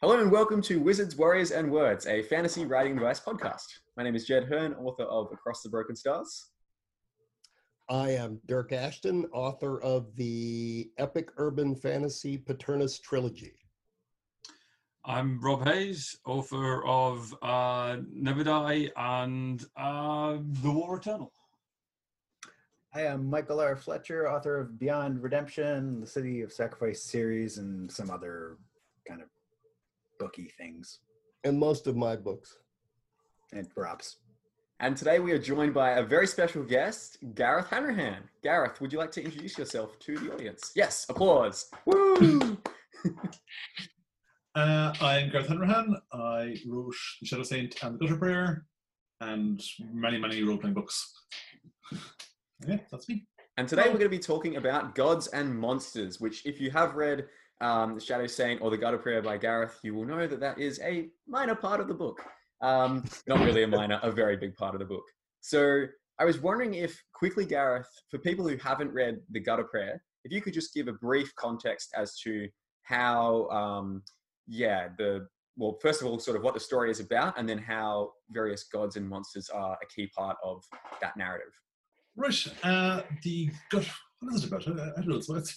Hello and welcome to Wizards, Warriors, and Words, a fantasy writing advice podcast. My name is Jed Herne, author of Across the Broken Stars. I am Dyrk Ashton, author of the epic urban fantasy Paternus trilogy. I'm Rob Hayes, author of uh, Never Die and uh, The War Eternal. I am Michael R. Fletcher, author of Beyond Redemption, the City of Sacrifice series, and some other kind of booky things. And most of my books. And props. And today we are joined by a very special guest, Gareth Hanrahan. Gareth, would you like to introduce yourself to the audience? Yes, applause. Woo! Uh, I'm Gareth Hanrahan. I wrote The Shadow Saint and The Gutter Prayer and many, many role playing books. yeah, that's me. And today we're going to be talking about gods and monsters, which, if you have read um, The Shadow Saint or The Gutter Prayer by Gareth, you will know that that is a minor part of the book. Um, not really a minor, a very big part of the book. So I was wondering if, quickly, Gareth, for people who haven't read The Gutter Prayer, if you could just give a brief context as to how, um, yeah, the well, first of all, sort of what the story is about, and then how various gods and monsters are a key part of that narrative. Right. Uh, the gut. What is it about? I don't know. It's, it's,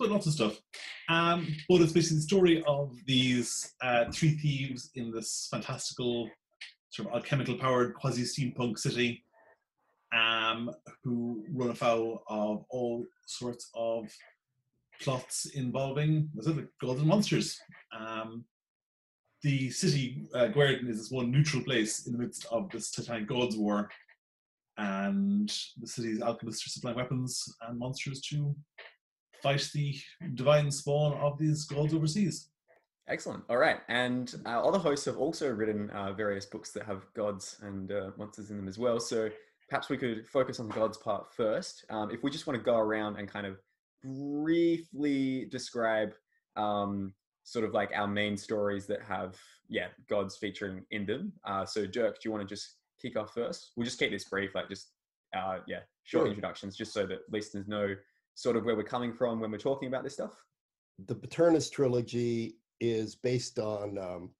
about lots of stuff. Um, but it's basically the story of these uh, three thieves in this fantastical, sort of alchemical powered quasi steampunk city um, who run afoul of all sorts of plots involving was it, like golden monsters. Um, the city, uh, Guerdon, is this one neutral place in the midst of this Titanic gods war, and the city's alchemists are supplying weapons and monsters to fight the divine spawn of these gods overseas. Excellent. All right. And uh, other hosts have also written uh, various books that have gods and uh, monsters in them as well. So perhaps we could focus on the gods part first. Um, if we just want to go around and kind of briefly describe um, sort of like our main stories that have, yeah, gods featuring in them. Uh, so, Dyrk, do you want to just kick off first? We'll just keep this brief, like just, uh, yeah, short Sure. introductions, just so that listeners know sort of where we're coming from when we're talking about this stuff. The Paternus trilogy is based on, um,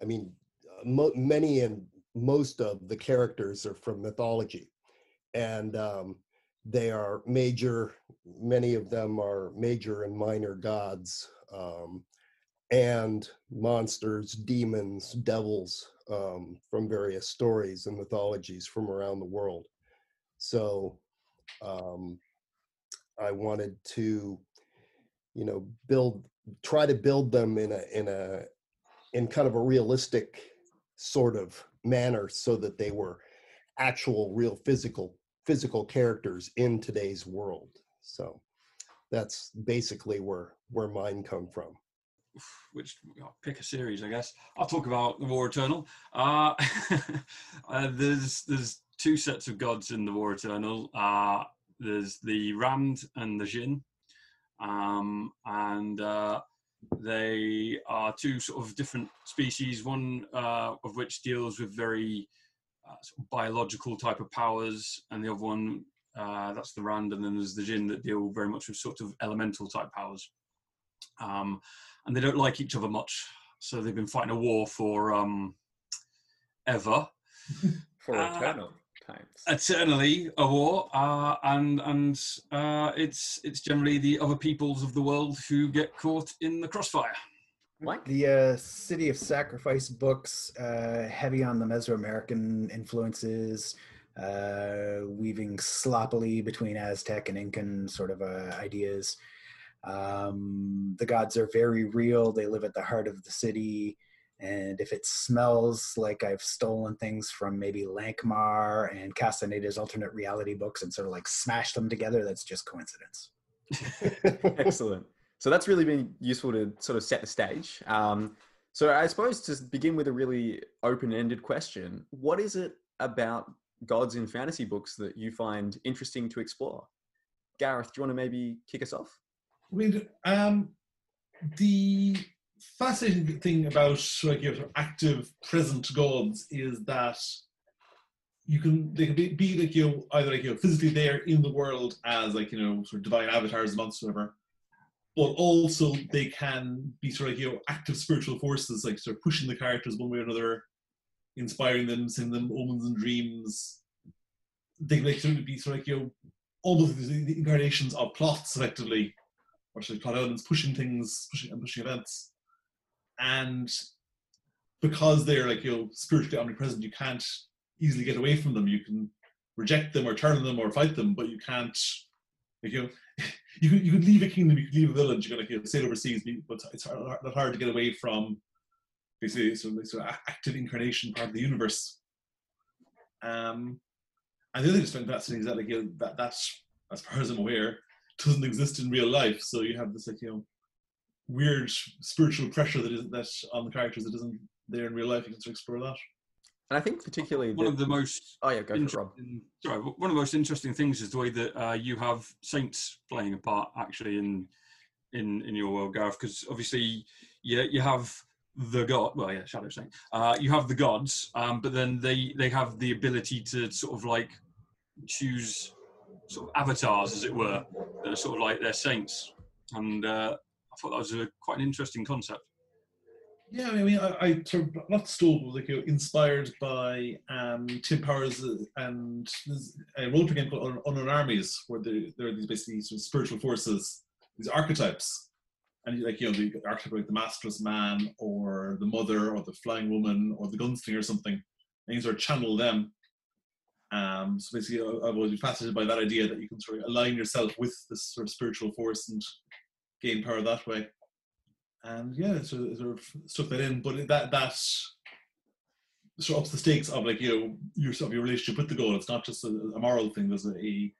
I mean, uh, mo- many and most of the characters are from mythology. And um, they are major, many of them are major and minor gods, um, and monsters, demons, devils um, from various stories and mythologies from around the world. So um, I wanted to, you know, build, try to build them in a in a in kind of a realistic sort of manner, so that they were actual, real physical physical characters in today's world. So that's basically where where mine come from. Which I'll pick a series, I guess. I'll talk about the War Eternal. Uh, uh, there's there's two sets of gods in the War Eternal. Uh, there's the Rand and the Jin, um, and uh, they are two sort of different species. One uh, of which deals with very uh, sort of biological type of powers, and the other one uh, that's the Rand, and then there's the Jin that deal very much with sort of elemental type powers. Um, and they don't like each other much, so they've been fighting a war for um, ever. For eternal times. eternally a war, uh, and and uh, it's it's generally the other peoples of the world who get caught in the crossfire. Mike? The uh, City of Sacrifice books, uh, heavy on the Mesoamerican influences, uh, weaving sloppily between Aztec and Incan sort of uh, ideas. Um, the gods are very real. They live at the heart of the city. And if it smells like I've stolen things from maybe Lankhmar and Castaneda's alternate reality books and sort of like smashed them together, that's just coincidence. Excellent. So that's really been useful to sort of set the stage. Um, so I suppose to begin with a really open-ended question, what is it about gods in fantasy books that you find interesting to explore? Gareth, do you want to maybe kick us off? I mean, um, the fascinating thing about like your sort of active present gods is that you can they can be, be like you know, either like you know physically there in the world as like you know sort of divine avatars, monsters, whatever, but also they can be sort of like, you know active spiritual forces like sort of pushing the characters one way or another, inspiring them, sending them omens and dreams. They can like sort of be sort of like you know almost the incarnations of plots effectively or should I plot elements, pushing things, pushing and pushing events. And because they're like you know spiritually omnipresent, you can't easily get away from them. You can reject them or turn them or fight them, but you can't. Like, you know, you could you could leave a kingdom, you could leave a village, you could like, you know, sail overseas, but it's hard, not hard to get away from basically sort of, sort of active incarnation part of the universe. Um, and the other thing that's fascinating is that like you know, that that's as far as I'm aware, doesn't exist in real life. So you have this like you know weird spiritual pressure that isn't that on the characters that isn't there in real life. You can sort of explore that. And I think particularly One the- of the most oh yeah, go for it, Rob. sorry, one of the most interesting things is the way that uh, you have saints playing a part actually in in in your world, Gareth. Because obviously, you you have the god. Well, yeah, Shadow Saint. Uh, you have the gods, um, but then they they have the ability to sort of like choose sort of avatars, as it were, that are sort of like their saints. And uh, I thought that was a quite an interesting concept. Yeah, I mean, I, I sort of not stole, like you know, inspired by um, Tim Powers and a role game called Un- Unknown Armies, where there, there are these basically sort of spiritual forces, these archetypes, and like you know, the archetype like the masterless man, or the mother, or the flying woman, or the gunslinger, or something, and you sort of channel them. Um, so basically, I've always been fascinated by that idea that you can sort of align yourself with this sort of spiritual force and gain power that way and yeah, so sort of stuck that in. But that that sort of ups the stakes of like you know your sort of your relationship with the goal. It's not just a, a moral thing. There's a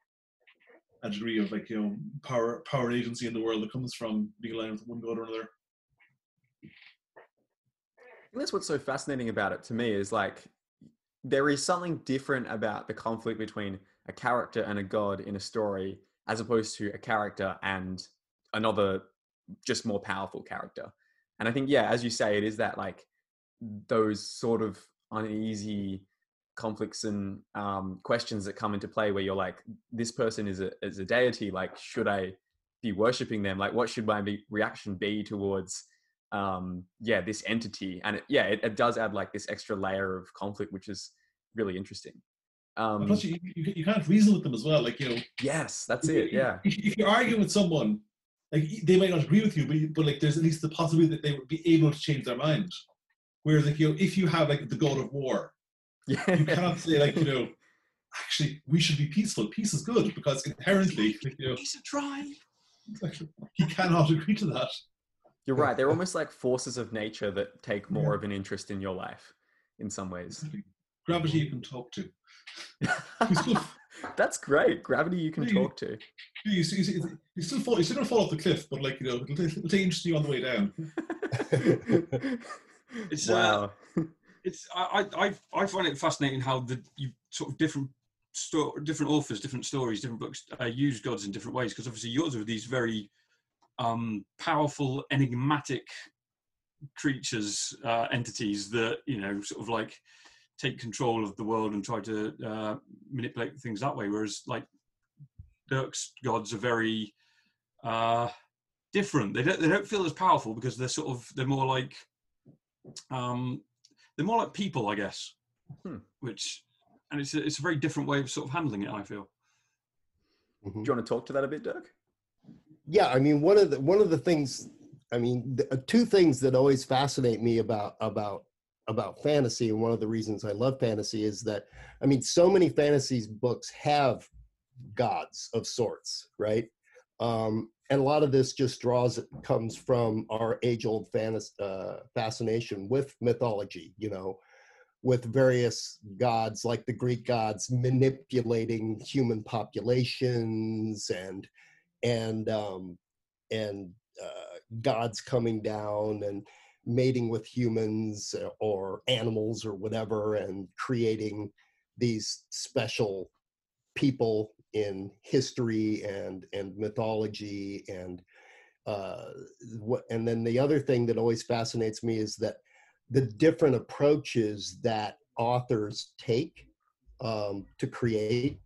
a degree of like you know power power agency in the world that comes from being aligned with one god or another. Think that's what's so fascinating about it to me is like there is something different about the conflict between a character and a god in a story as opposed to a character and another just more powerful character. And I think yeah, as you say it is that like those sort of uneasy conflicts and um, questions that come into play where you're like this person is a is a deity like should I be worshiping them like what should my be- reaction be towards um yeah this entity and it, yeah it, it does add like this extra layer of conflict which is really interesting um Plus, you, you, you can't reason with them as well. Like you know, yes that's if it yeah If, if you argue with someone, like they might not agree with you, but, but like there's at least the possibility that they would be able to change their mind. Whereas like you know, if you have like the god of war, yeah. you cannot say like you know actually we should be peaceful. Peace is good because inherently like, you know try. he cannot agree to that. You're right. They're almost like forces of nature that take more of an interest in your life in some ways. Gravity you can talk to that's great. Gravity you can Yeah, you- talk to. you, you, you, you still fall you're still gonna fall off the cliff but like you know it'll, it'll take interest you on the way down. It's, uh, wow. It, it's I, I I find it fascinating how the you sort of different sto- different authors, different stories, different books uh, use gods in different ways. Because obviously yours are these very um, powerful, enigmatic creatures, uh, entities that you know sort of like take control of the world and try to uh, manipulate things that way. Whereas like Dyrk's gods are very uh, different. They don't they don't feel as powerful because they're sort of they're more like um, they're more like people, I guess. Hmm. Which and it's a, it's a very different way of sort of handling it. I feel. Mhm. Do you want to talk to that a bit, Dirk? yeah i mean one of the one of the things i mean the, uh, two things that always fascinate me about about about fantasy and one of the reasons i love fantasy is that i mean so many fantasy books have gods of sorts right? Um and a lot of this just draws comes from our age old fantasy uh, fascination with mythology you know with various gods like the greek gods manipulating human populations and and um, and uh, gods coming down and mating with humans uh, or animals or whatever and creating these special people in history and and mythology and uh, what and then the other thing that always fascinates me is that the different approaches that authors take um, to create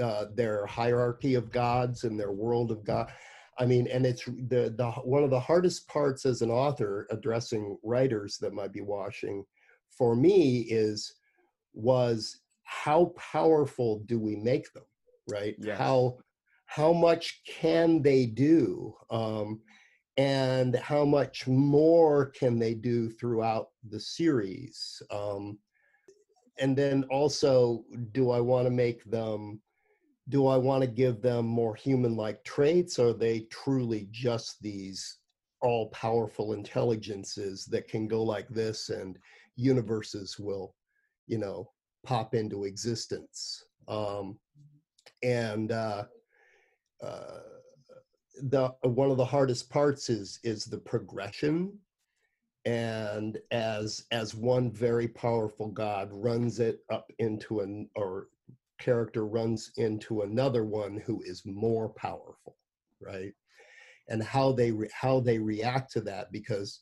uh, their hierarchy of gods and their world of God. I mean, and it's the the one of the hardest parts as an author addressing writers that might be watching for me is was how powerful do we make them, right? Yes. How how much can they do? Um, and how much more can they do throughout the series? Um, and then also do i want to make them do i want to give them more human like traits? Or are they truly just these all powerful intelligences that can go like this and universes will you know pop into existence? Um and uh uh the one of the hardest parts is is the progression. And as as one very powerful god runs it up into an or character runs into another one who is more powerful right? And how they re, how they react to that because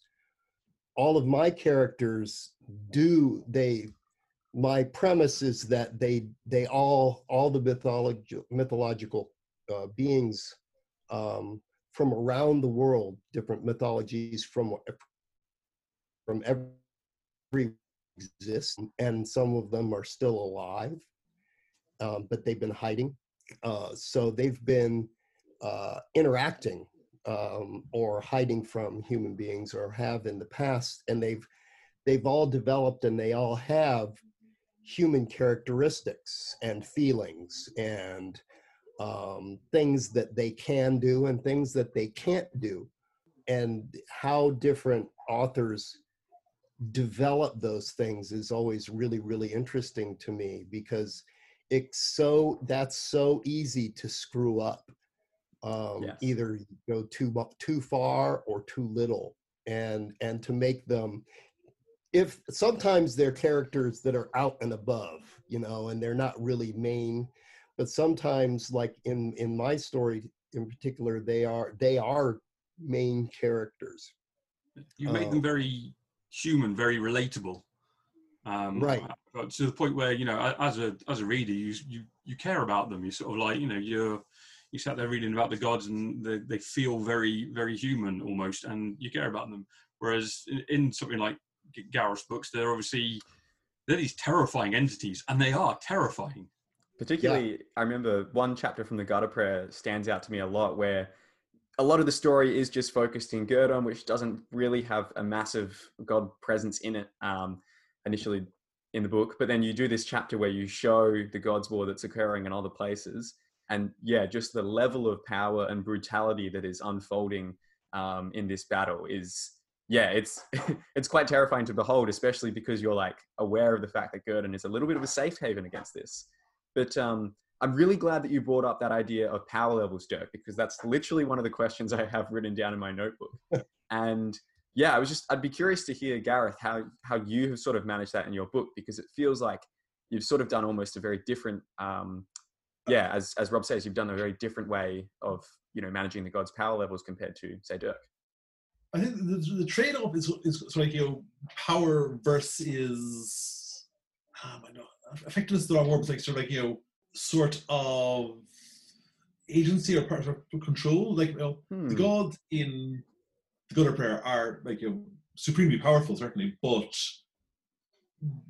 all of my characters do they my premise is that they they all all the mythological mythological uh, beings um, from around the world different mythologies from from every exist and some of them are still alive um, but they've been hiding. Uh, so they've been uh, interacting um, or hiding from human beings or have in the past and they've they've all developed and they all have human characteristics and feelings and um, things that they can do and things that they can't do and how different authors develop those things is always really really interesting to me because it's so that's so easy to screw up um, Yes. either go too too far or too little and and to make them if sometimes they're characters that are out and above you know and they're not really main but sometimes like in in my story in particular they are they are main characters You make Oh. them very human, very relatable. Um, Right. But to the point where you know, as a as a reader, you you you care about them. You sort of like you know you're you sat there reading about the gods and they, they feel very very human almost, and you care about them. Whereas in, in something like G- Gareth's books, they're obviously they're these terrifying entities, and they are terrifying. Particularly, I remember one chapter from the Gutter Prayer stands out to me a lot, where a lot of the story is just focused in Guerdon, which doesn't really have a massive god presence in it um, initially in the book. But then you do this chapter where you show the gods' war that's occurring in other places, and yeah, just the level of power and brutality that is unfolding um, in this battle is yeah, it's it's quite terrifying to behold, especially because you're like aware of the fact that Guerdon is a little bit of a safe haven against this. But um, I'm really glad that you brought up that idea of power levels, Dyrk, because that's literally one of the questions I have written down in my notebook. and yeah, I was just I'd be curious to hear Gareth how how you have sort of managed that in your book because it feels like you've sort of done almost a very different um, yeah as as Rob says you've done a very different way of you know managing the gods power levels compared to say Dyrk. I think the, the trade-off is is sort of like you know power versus um, I know effectiveness is the wrong word, but like sort of like you know sort of agency or part of control. Like you know, Hmm. the gods in the Gutter Prayer are like you know supremely powerful, certainly, but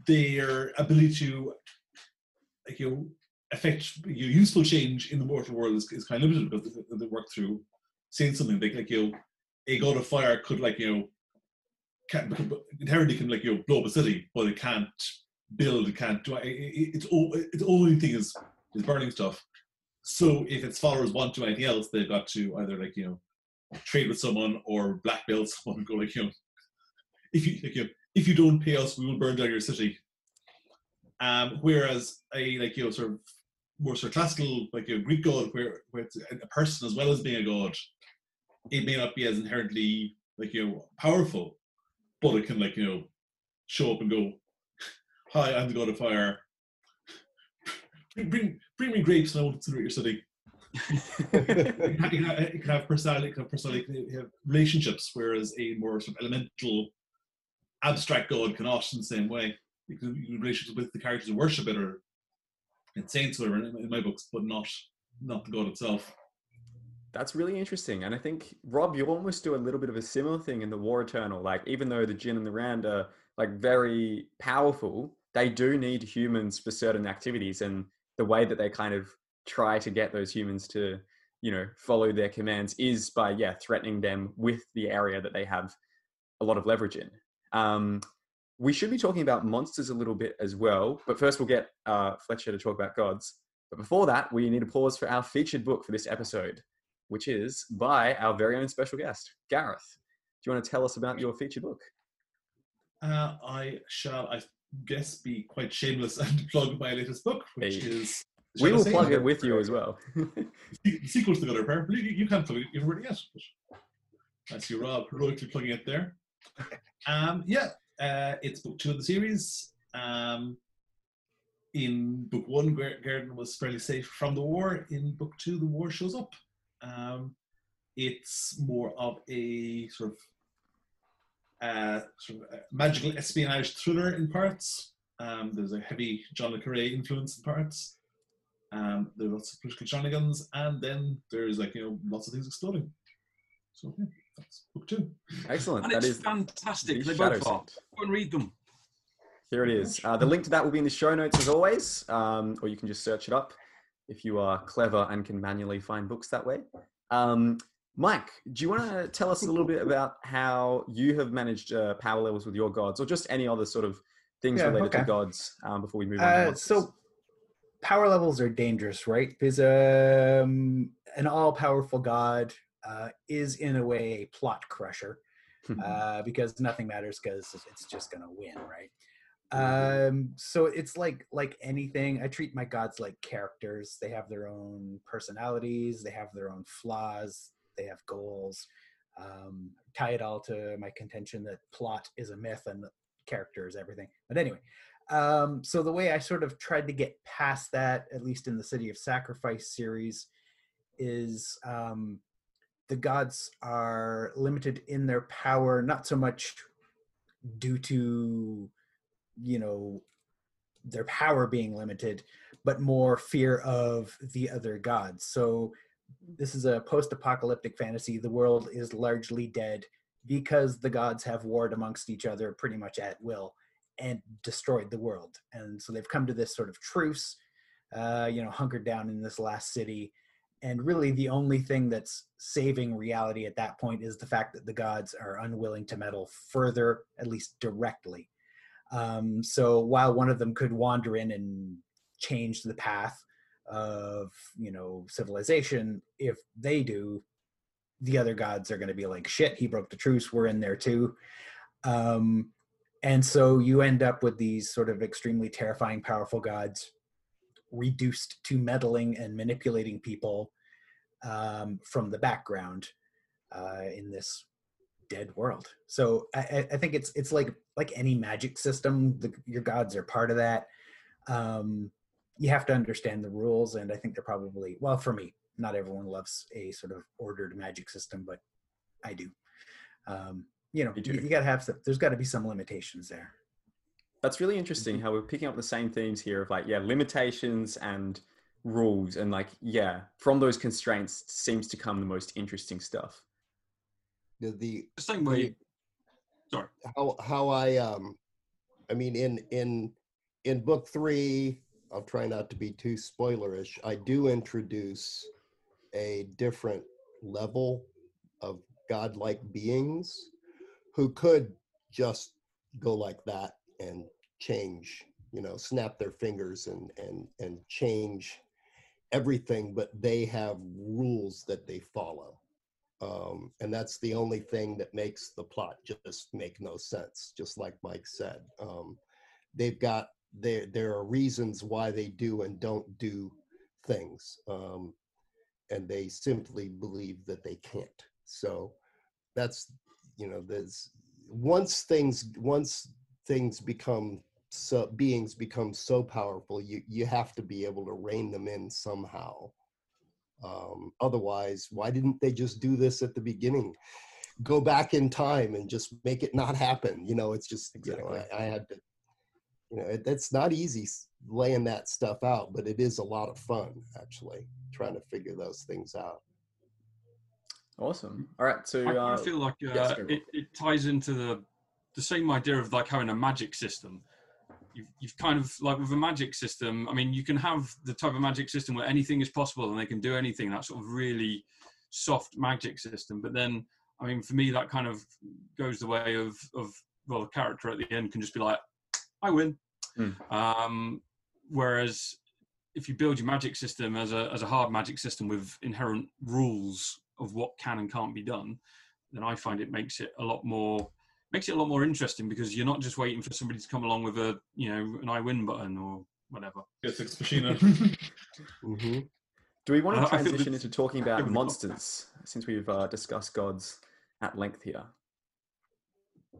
their ability to like you know affect you know, useful change in the mortal world is, is kind of limited because they, they work through saying something like like you know a god of fire could like you know can inherently can like you know blow up a city, but it can't build, it can't do it, it, it's all its only thing is is burning stuff. So if its followers want to do anything else, they've got to either like you know trade with someone or black belt someone go like you know if you like you know, if you don't pay us, we will burn down your city. Um, whereas a like you know sort of more sort of classical like a Greek god where where it's a person as well as being a god, it may not be as inherently like you know powerful, but it can like you know show up and go, "Hi, I'm the god of fire. Bring bring, bring me grapes and I won't your city." it, can have, it, can have, can have personality, it can have personality, it can have relationships, whereas a more sort of elemental, abstract god cannot in the same way. You can you can have relationships with the characters who worship it or in saints, whatever, in, in my books, but not not the god itself. That's really interesting. And I think, Rob, you almost do a little bit of a similar thing in the War Eternal. Like, even though the Jinn and the Rand are like very powerful, they do need humans for certain activities. And the way that they kind of try to get those humans to, you know, follow their commands is by, yeah, threatening them with the area that they have a lot of leverage in. Um, we should be talking about monsters a little bit as well. But first, we'll get uh, Fletcher to talk about gods. But before that, we need to pause for our featured book for this episode which is by our very own special guest, Gareth. Do you want to tell us about your featured book? Uh, I shall, I guess, be quite shameless and plug my latest book, which Hey. is. We will plug it? it with you as well. the sequel to the Gutter Prayer. You, you can't plug it, you've already yet. But I see Rob heroically plugging it there. Um, yeah, uh, it's book two of the series. Um, in book one, Gar- Garden was fairly safe from the war. In book two, the war shows up. Um, it's more of a sort of, uh, sort of uh, magical espionage thriller in parts. Um, there's a heavy John le Carre influence in parts. Um, there are lots of political shenanigans, and then there's like you know lots of things exploding. So yeah, that's book two. Excellent. And That it's is fantastic. They both are. Go and read them. Here it is. Uh, the link to that will be in the show notes as always, um, or you can just search it up if you are clever and can manually find books that way. Um, Mike, do you want to tell us a little bit about how you have managed uh, power levels with your gods, or just any other sort of things Yeah, related to gods um, before we move on? Uh, monsters? so power levels are dangerous, right? Because um, an all-powerful god uh, is in a way a plot crusher uh, because nothing matters because it's just gonna win, right? Um, so it's like like anything. I treat my gods like characters. They have their own personalities. They have their own flaws. They have goals. Um, tie it all to my contention that plot is a myth and character is everything. But anyway, um, so the way I sort of tried to get past that, at least in the City of Sacrifice series, is um, the gods are limited in their power, not so much due to, you know, their power being limited, but more fear of the other gods. So this is a post-apocalyptic fantasy. The world is largely dead because the gods have warred amongst each other pretty much at will and destroyed the world. And so they've come to this sort of truce, uh, you know, hunkered down in this last city. And really, the only thing that's saving reality at that point is the fact that the gods are unwilling to meddle further, at least directly. Um, so while one of them could wander in and change the path of, you know, civilization, if they do, the other gods are going to be like, shit, he broke the truce. We're in there too. Um, and so you end up with these sort of extremely terrifying, powerful gods reduced to meddling and manipulating people um, from the background uh, in this dead world. So I, I- think it's it's like like any magic system. The, your gods are part of that. Um, you have to understand the rules, and I think they're probably well for me. Not everyone loves a sort of ordered magic system, but I do. Um, you know, You you, got to have some, there's got to be some limitations there. That's really interesting how we're picking up the same themes here of like, yeah, limitations and rules. And like, yeah, from those constraints seems to come the most interesting stuff. The, the The same way. Sorry. how how I um I mean in in in book three, I'll try not to be too spoilerish. I do introduce a different level of godlike beings who could just go like that and change, you know, snap their fingers and and and change everything, but they have rules that they follow. Um, and that's the only thing that makes the plot just make no sense just like mike said. Um, they've got there there are reasons why they do and don't do things um, and they simply believe that they can't. So that's you know there's once things once things become so beings become so powerful you you have to be able to rein them in somehow um, otherwise, why didn't they just do this at the beginning? Go back in time and just make it not happen. You know, it's just you know I, I had to. You know, it, it's not easy laying that stuff out, but it is a lot of fun actually trying to figure those things out. Awesome. All right. So, I, I uh, feel like uh, yes, it, it ties into the the same idea of like having a magic system. You've, you've kind of like with a magic system. I mean, you can have the type of magic system where anything is possible and they can do anything. That sort of really soft magic system. But then, I mean, for me, that kind of goes the way of of well, the character at the end can just be like, "I win." Hmm. Um, whereas if you build your magic system as a as a hard magic system with inherent rules of what can and can't be done, then I find it makes it a lot more makes it a lot more interesting because you're not just waiting for somebody to come along with a you know an I win button or whatever. Yes, Ex Machina. hmm do we want to transition into talking about monsters since we've uh, discussed gods at length here?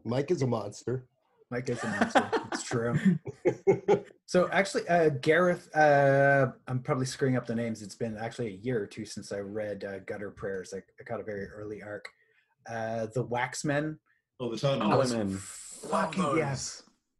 Mike is a monster. Mike is a monster. it's true. So actually, uh, Gareth, uh, I'm probably screwing up the names. It's been actually a year or two since I read uh, Gutter Prayers. I, I got a very early arc. Uh, the Waxmen. oh, the Talon. Oh, was fucking Love yeah,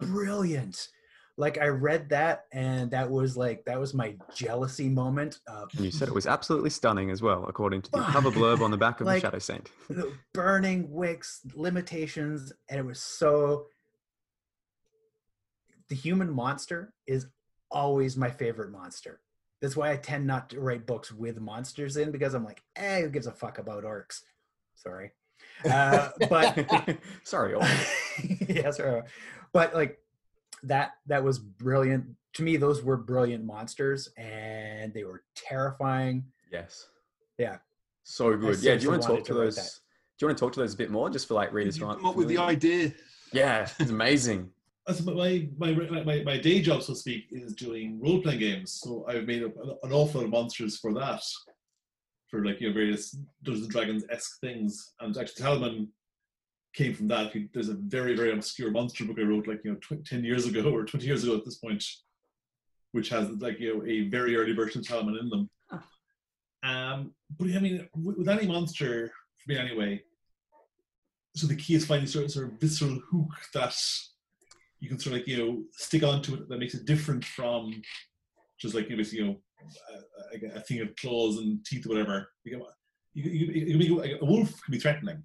brilliant. Like I read that, and that was like that was my jealousy moment. Of And you said it was absolutely stunning as well, according to the cover blurb on the back of Like- the Shadow Saint. the burning wicks limitations and it was so the human monster is always my favorite monster that's why i tend not to write books with monsters in because i'm like eh who gives a fuck about orcs sorry uh, but Sorry, all. yeah, sorry. but like that that was brilliant to me those were brilliant monsters and they were terrifying Yes. Yeah. So good. Yeah. Do you want to talk to to those? Do you want to talk to those a bit more, just for like Did readers you come up with the idea? Yeah, it's amazing. My, my, my, my, day job, so to speak, is doing role playing games. So I've made up an, awful lot of monsters for that, for like you know various Dungeons and Dragons esque things. And actually, Tallowmen came from that. He- There's a very very obscure monster book I wrote like you know tw- ten years ago or twenty years ago at this point, which has like you know a very early version of Tallowmen in them. Um, but I mean, with, with any monster, for me anyway. So the key is finding sort of, sort of visceral hook that you can sort of like you know stick onto it that makes it different from just like you know, you know a, a, thing of claws and teeth or whatever. You, you, you, you, a wolf can be threatening,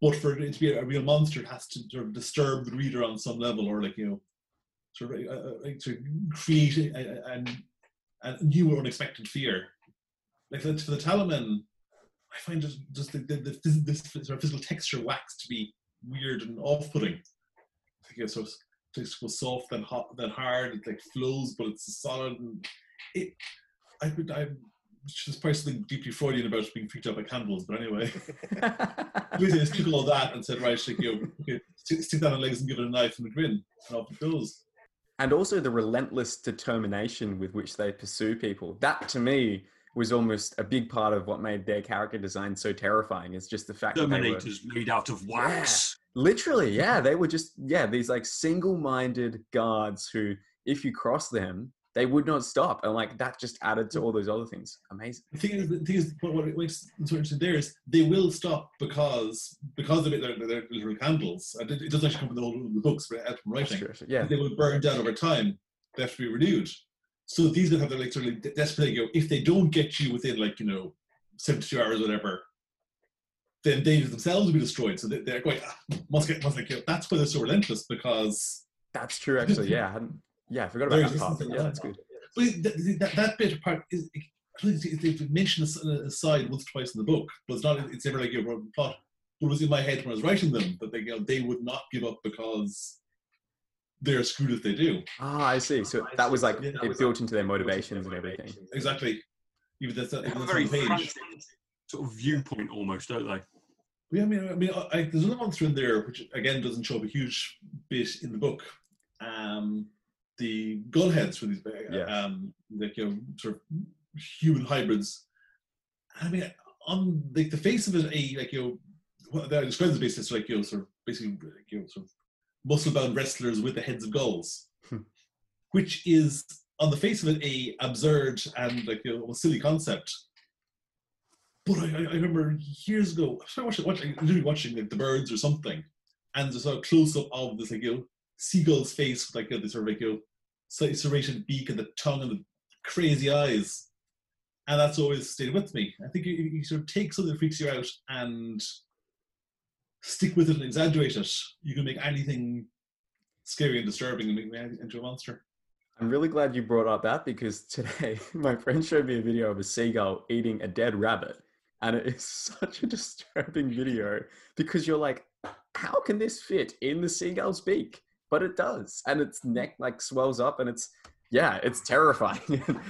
but for it to be a real monster, it has to sort of disturb the reader on some level, or like you know, sort of, uh, uh, like, of create a, a, a, new or unexpected fear. Like for the, for the I find just just the, the, the, this sort of physical texture wax to be weird and off-putting. I think it's sort of it's so soft then hot then hard. It like flows, but it's solid. And it, I would, I, there's probably something deeply Freudian about being picked up by candles. But anyway, we just took all that and said, right, like, you okay, stick, stick that on legs and give it a knife and a grin, and off it goes. and also the relentless determination with which they pursue people. That to me, was almost a big part of what made their character design so terrifying. It's just the fact that they were Terminators made out of wax. Literally, yeah, they were just yeah these like single-minded guards who, if you cross them, they would not stop, and like that just added to all those other things. Amazing. The thing is, the thing is, what, what it makes so interesting there is they will stop because because of it, they're, they're literal candles. And it, it doesn't actually come from the, old, the books, but out from writing. Sure, Yeah, They will burn down over time. They have to be renewed. So these will have their like sort of desperate. You know, if they don't get you within like you know seventy-two hours, or whatever, then they themselves will be destroyed. So they, they're going ah, must get must get killed. That's why they're so relentless because that's true. Actually, yeah, I hadn't, yeah, I forgot about that part. this but thing Yeah, that's good. But that, that, that bit part is they've mentioned a- aside once or twice in the book, but it's not. It's never like a wrote plot. But it was in my head when I was writing them that they you know, they would not give up because they're screwed if they do. Ah, I see. So that was like Yeah, that it was built into their motivations and everything. Exactly. Even that's not They even a that's very on the page. frantic sort of viewpoint almost, don't they? Yeah, I mean, I mean, I, there's another monster in there which again doesn't show up a huge bit in the book. Um, the gullheads for these, uh, Yes. um, like you know, sort of human hybrids. I mean, on like the face of it, a like you know, what I describe as basically as like you know, sort of basically like, you know, sort of muscle-bound wrestlers with the heads of gulls, Hmm. which is on the face of it a absurd and like you know, silly concept. But I, I remember years ago, I started watching, watching literally watching like the birds or something, and there's a close up of this like you know, seagull's face with like you know, this sort of like you know, serrated beak and the tongue and the crazy eyes, and that's always stayed with me. I think you, you sort of take something that freaks you out and stick with it and exaggerate it. You can make anything scary and disturbing and make it into a monster. I'm really glad you brought up that because today my friend showed me a video of a seagull eating a dead rabbit. And it is such a disturbing video because you're like, how can this fit in the seagull's beak? But it does. And its neck like swells up and it's, yeah, it's terrifying.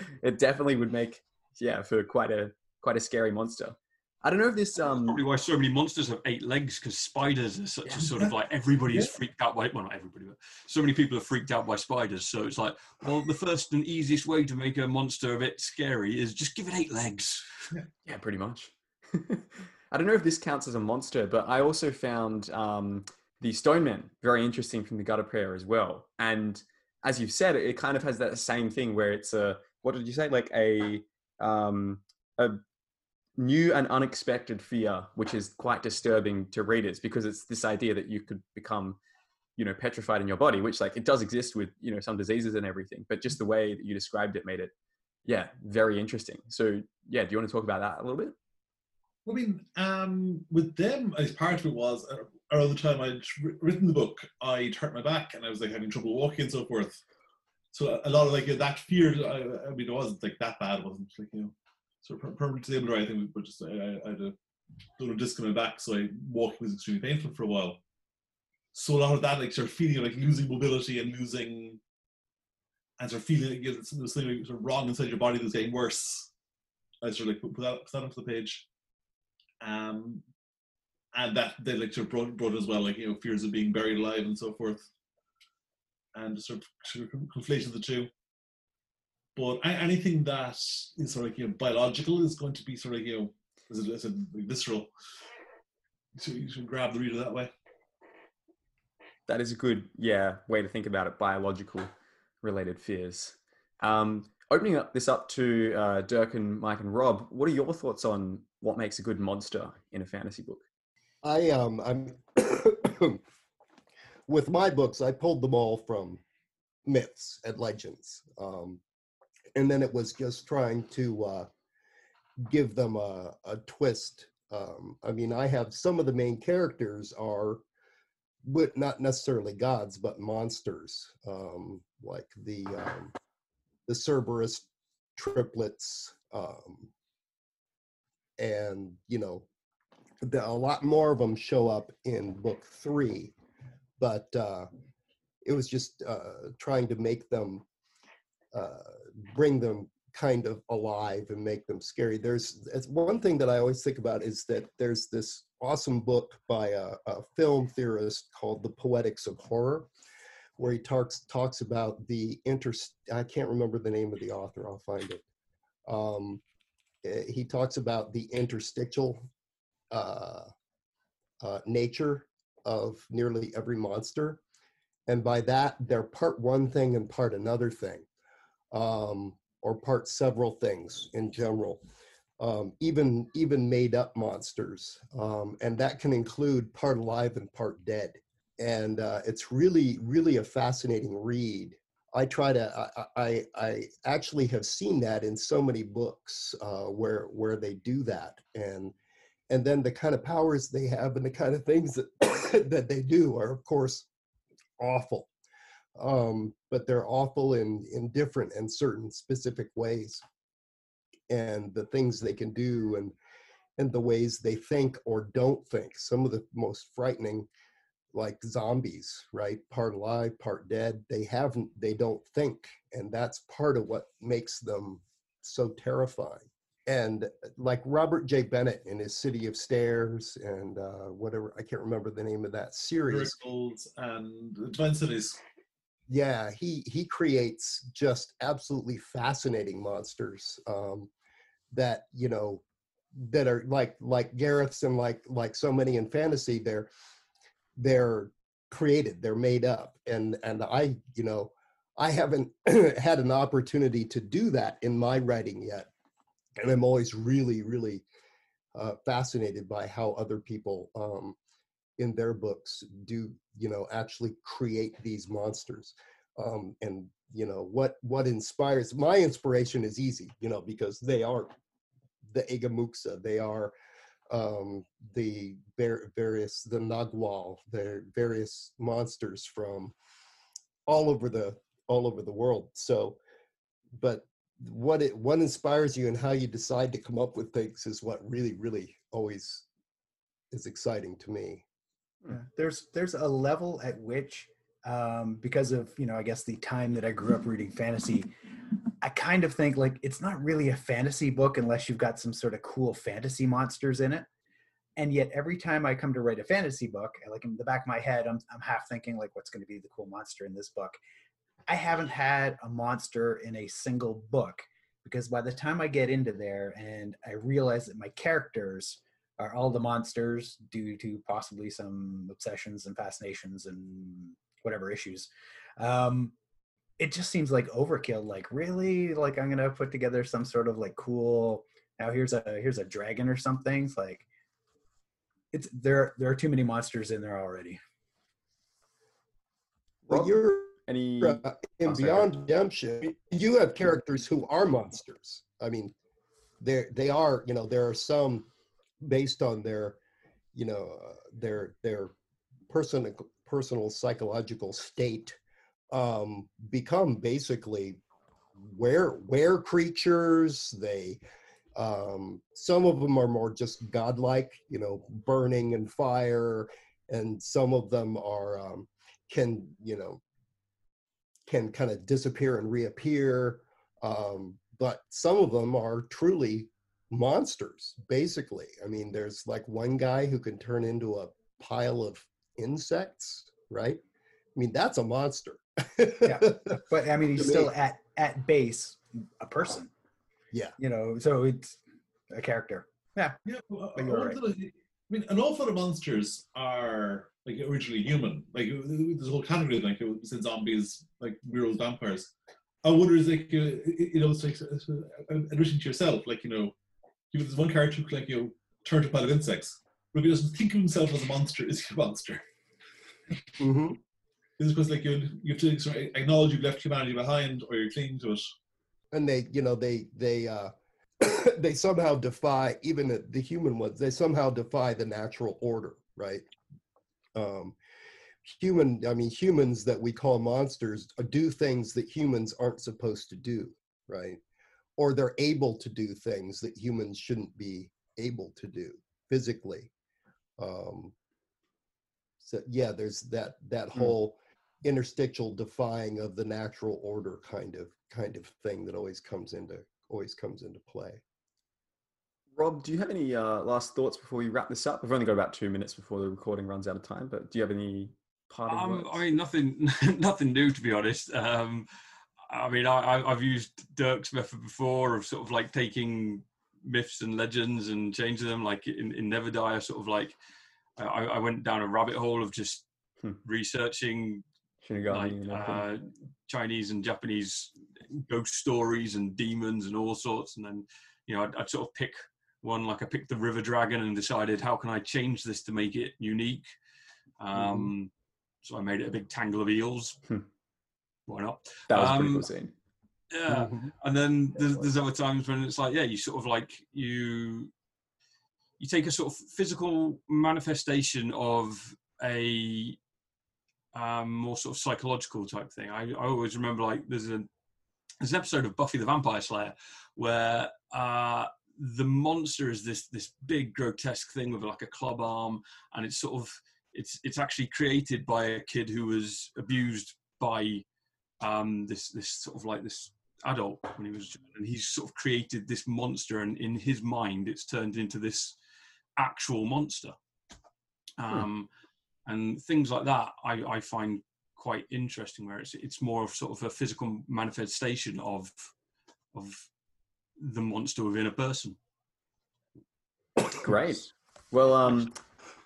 it definitely would make, yeah, for quite a, quite a scary monster. I don't know if this, um, Probably why so many monsters have eight legs because spiders are such Yeah. a sort of like everybody is freaked out by well not everybody but so many people are freaked out by spiders so it's like well the first and easiest way to make a monster a bit scary is just give it eight legs Yeah, pretty much. I don't know if this counts as a monster, but I also found um, the Stoneman very interesting from the Gutter Prayer as well. And as you've said, it, kind of has that same thing where it's a what did you say? Like a um, a new and unexpected fear, which is quite disturbing to readers because it's this idea that you could become, you know, petrified in your body, which like it does exist with you know some diseases and everything, but just the way that you described it made it, yeah, very interesting. So yeah, do you want to talk about that a little bit? I mean, um, with them, as part of it was uh, around the time I'd written the book, I'd hurt my back and I was like having trouble walking and so forth. So a- lot of like that fear, I, I mean, it wasn't like that bad. It wasn't like you know, sort of per- permanent disabled or anything, but just I, I, had a little disc in my back, so I walking was extremely painful for a while. So a lot of that, like sort of feeling like losing mobility and losing, and sort of feeling like there's something sort of wrong inside your body that's getting worse. I sort of like put that, put that onto the page um, and that they of brought, brought as well, like you know, fears of being buried alive and so forth, and sort of, of the two. But anything that is sort of you know biological is going to be sort of you know visceral. So you should grab the reader that way. That is a good, yeah, way to think about it. Biological related fears. Um, opening up this up to uh, Dyrk and Mike and Rob, what are your thoughts on what makes a good monster in a fantasy book? I um I'm with my books I pulled them all from myths and legends. Um and then it was just trying to uh give them a, a twist. Um I mean I have some of the main characters are but not necessarily gods but monsters um like the um the Cerberus triplets um and you know the, a lot more of them show up in book three, but uh, it was just uh, trying to make them uh, bring them kind of alive and make them scary. There's one thing that I always think about is that there's this awesome book by a, a film theorist called The Poetics of Horror, where he talks talks about the inter. I can't remember the name of the author. I'll find it. Um, uh, he talks about the interstitial uh, uh, nature of nearly every monster. And by that, they're part one thing and part another thing, um, or part several things in general. Um, even even made up monsters, um, and that can include part alive and part dead. And uh, it's really really a fascinating read. I try to I, I, I actually have seen that in so many books uh, where where they do that, and and then the kind of powers they have and the kind of things that that they do are of course awful um, but they're awful in in different and certain specific ways and the things they can do and and the ways they think or don't think some of the most frightening like zombies right part alive part dead they haven't they don't think and that's part of what makes them so terrifying and uh, like Robert J. Bennett in his City of Stairs and uh, whatever I can't remember the name of that series. And Divine Cities. Yeah, he he creates just absolutely fascinating monsters um, that you know that are like like Gareth's and like like so many in fantasy. They're they're created, they're made up, and and I you know I haven't had an opportunity to do that in my writing yet and I'm always really, really uh, fascinated by how other people um, in their books do, you know, actually create these monsters. Um, and you know what what inspires my inspiration is easy, you know, because they are the Agamuksa, they are um, the various the Nagual, the various monsters from all over the all over the world. So, but what it what inspires you and how you decide to come up with things is what really really always is exciting to me yeah. there's there's a level at which um, because of you know i guess the time that i grew up reading fantasy i kind of think like it's not really a fantasy book unless you've got some sort of cool fantasy monsters in it. And yet every time i come to write a fantasy book like in the back of my head i'm, I'm half thinking like what's going to be the cool monster in this book? I haven't had a monster in a single book because by the time I get into there and I realize that my characters are all the monsters due to possibly some obsessions and fascinations and whatever issues, um, it just seems like overkill. Like really, like I'm gonna put together some sort of like cool. Now here's a here's a dragon or something. It's like it's there. There are too many monsters in there already. Well, you're any uh, in Beyond Redemption, you have characters who are monsters. I mean, they they are you know there are some based on their you know uh, their their personal personal psychological state um, become basically where where creatures they um, some of them are more just godlike you know burning and fire and some of them are um, can you know can kind of disappear and reappear. Um, but some of them are truly monsters, basically. I mean, there's like one guy who can turn into a pile of insects, right? I mean, that's a monster. Yeah, but I mean, he's still me. at at base a person. Yeah, you know, so it's a character. Yeah, yeah. Well, I, right. I mean, an awful lot of monsters are like originally human. Like this whole category, like since zombies, like werewolves, vampires. I wonder is like uh, you know it's like uh, addition to yourself. Like you know, you have this one character who like you know turn to a pile of insects, but he doesn't think of himself as a monster. Is he a monster? Mm-hmm. This is because like you you have to acknowledge you've left humanity behind, or you're clinging to it. And they, you know, they they uh they somehow defy even the, the human ones. They somehow defy the natural order, right? um, human i mean humans that we call monsters do things that humans aren't supposed to do right or they're able to do things that humans shouldn't be able to do physically um, so yeah there's that that mm. whole interstitial defying of the natural order kind of kind of thing that always comes into always comes into play Rob, do you have any uh, last thoughts before we wrap this up? We've only got about two minutes before the recording runs out of time, but do you have any parting um, words? I mean, nothing, nothing new to be honest. Um, I mean, I, have used Dyrk's method before of sort of like taking myths and legends and changing them. Like in, in Never Die, I sort of like I, I went down a rabbit hole of just Hmm. researching Shinigami like and uh, Chinese and Japanese ghost stories and demons and all sorts. And then, you know, I'd, I'd sort of pick one, like I picked the River Dragon and decided how can I change this to make it unique. Um, So I made it a big tangle of eels. Hmm. Why not? that was a pretty um, cool scene. Yeah. Mhm. And then there's, there's other times when it's like, yeah, you sort of like you you take a sort of physical manifestation of a um, more sort of psychological type thing. I, I always remember like there's a there's an episode of Buffy the Vampire Slayer where uh, the monster is this this big grotesque thing with like a club arm, and it's sort of it's it's actually created by a kid who was abused by um, this this sort of like this adult when he was and he's sort of created this monster and in his mind it's turned into this actual monster um, and things like that I, I find quite interesting where it's it's more of sort of a physical manifestation of of the monster within a person Great. Well, um,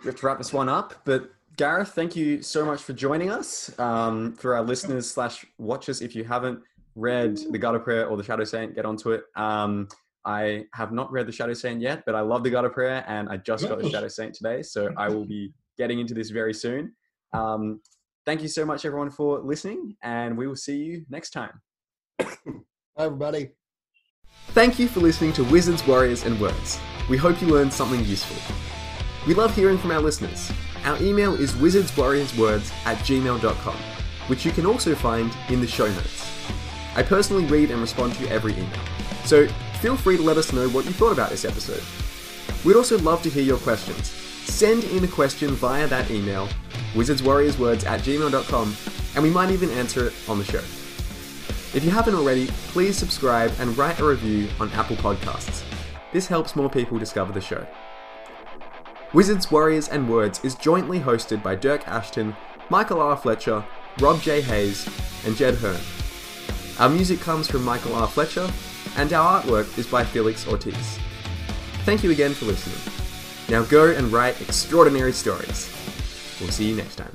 we have to wrap this one up. But Gareth, thank you so much for joining us. Um, for our listeners slash watchers, if you haven't read The Gutter Prayer or The Shadow Saint, get onto it. Um, I have not read The Shadow Saint yet, but I love The Gutter Prayer, and I just got The Shadow Saint today, so I will be getting into this very soon. Um, thank you so much, everyone, for listening, and we will see you next time. Hi, everybody. Thank you for listening to Wizards, Warriors, and Words. We hope you learned something useful. We love hearing from our listeners. Our email is wizardswarriorswords at gmail.com, which you can also find in the show notes. I personally read and respond to every email, so feel free to let us know what you thought about this episode. We'd also love to hear your questions. Send in a question via that email, wizardswarriorswords at gmail.com, and we might even answer it on the show. If you haven't already, please subscribe and write a review on Apple Podcasts. This helps more people discover the show. Wizards, Warriors, and Words is jointly hosted by Dyrk Ashton, Michael R. Fletcher, Rob J. Hayes, and Jed Herne. Our music comes from Michael R. Fletcher, and our artwork is by Felix Ortiz. Thank you again for listening. Now go and write extraordinary stories. We'll see you next time.